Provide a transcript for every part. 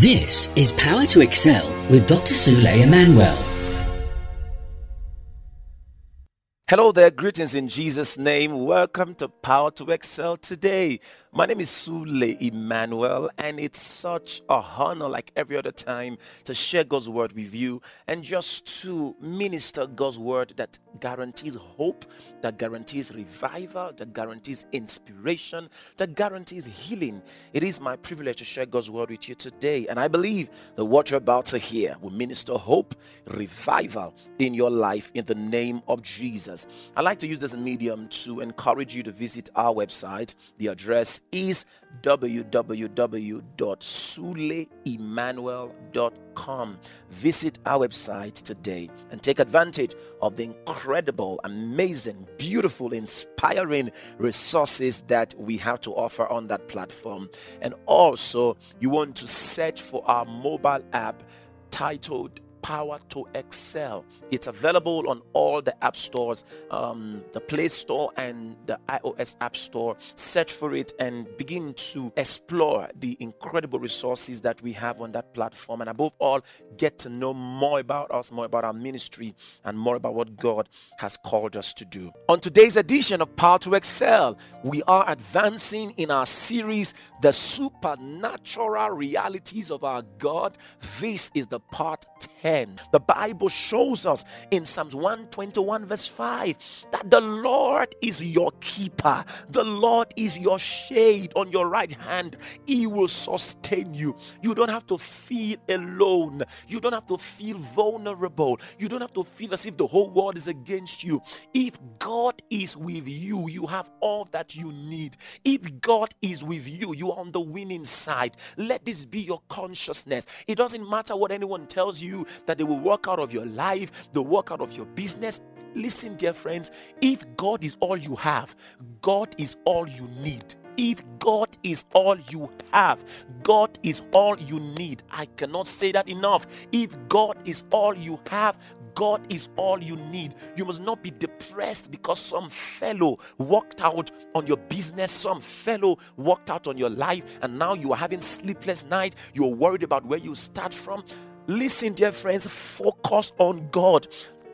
This is Power to Excel with Dr. Sule Emmanuel. Hello there, greetings in Jesus' name. Welcome to Power to Excel today. My name is Sule Emmanuel, and it's such a honor, like every other time, to share God's word with you and just to minister God's word that guarantees hope, that guarantees revival, that guarantees inspiration, that guarantees healing. It is my privilege to share God's word with you today, and I believe that what you're about to hear will minister hope, revival in your life in the name of Jesus. I like to use this medium to encourage you to visit our website. The address is www.suleemmanuel.com. Visit our website today and take advantage of the incredible, amazing, beautiful, inspiring resources that we have to offer on that platform. And also, you want to search for our mobile app titled Power to Excel. It's available on all the app stores, um, the Play Store and the iOS App Store. Search for it and begin to explore the incredible resources that we have on that platform. And above all, get to know more about us, more about our ministry, and more about what God has called us to do. On today's edition of Power to Excel, we are advancing in our series, The Supernatural Realities of Our God. This is the part 10 hand. The Bible shows us in Psalms 121, verse 5, that the Lord is your keeper, the Lord is your shade on your right hand. He will sustain you. You don't have to feel alone, you don't have to feel vulnerable, you don't have to feel as if the whole world is against you. If God is with you, you have all that you need. If God is with you, you are on the winning side. Let this be your consciousness. It doesn't matter what anyone tells you, that they will work out of your life, the work out of your business. Listen, dear friends, if God is all you have, God is all you need. If God is all you have, God is all you need. I cannot say that enough. If God is all you have, God is all you need. You must not be depressed because some fellow walked out on your business, some fellow walked out on your life, and now you are having sleepless nights. You're worried about where you start from. Listen, dear friends, focus on God.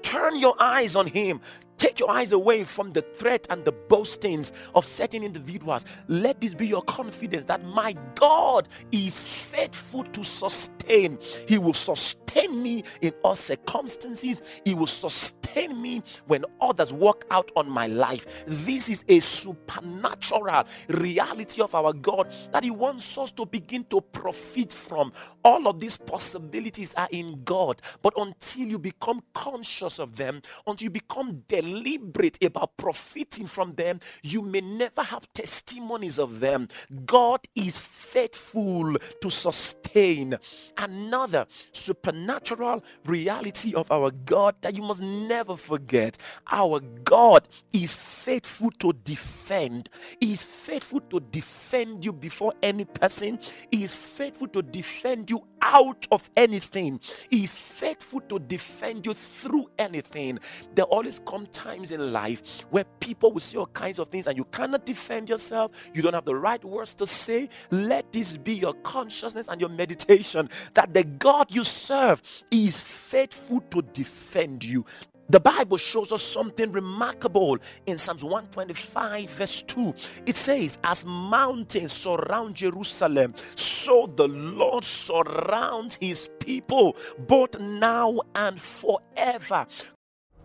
Turn your eyes on Him. Take your eyes away from the threat and the boastings of certain individuals. Let this be your confidence that my God is faithful to sustain. He will sustain me in all circumstances. He will sustain me when others walk out on my life. This is a supernatural reality of our God that He wants us to begin to profit from. All of these possibilities are in God, but until you become conscious of them, until you become deliberate about profiting from them, you may never have testimonies of them. God is faithful to sustain. Another supernatural reality of our God that you must never forget our God is faithful to defend. He is faithful to defend you before any person, He is faithful to defend you out of anything. He is faithful to defend you through anything. There always come times in life where people will say all kinds of things and you cannot defend yourself. You don't have the right words to say. Let this be your consciousness and your meditation that the God you serve is faithful to defend you. The Bible shows us something remarkable in Psalms 125, verse 2. It says, As mountains surround Jerusalem, so the Lord surrounds his people, both now and forever.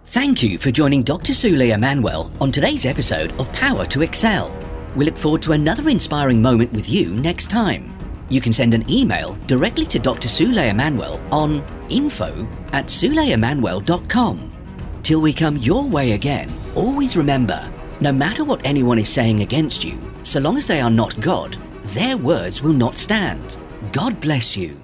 Thank you for joining Dr. Sule Emmanuel on today's episode of Power to Excel. We look forward to another inspiring moment with you next time. You can send an email directly to Dr. Sule Emmanuel on info at suleemmanuel.com. Till we come your way again, always remember no matter what anyone is saying against you, so long as they are not God, their words will not stand. God bless you.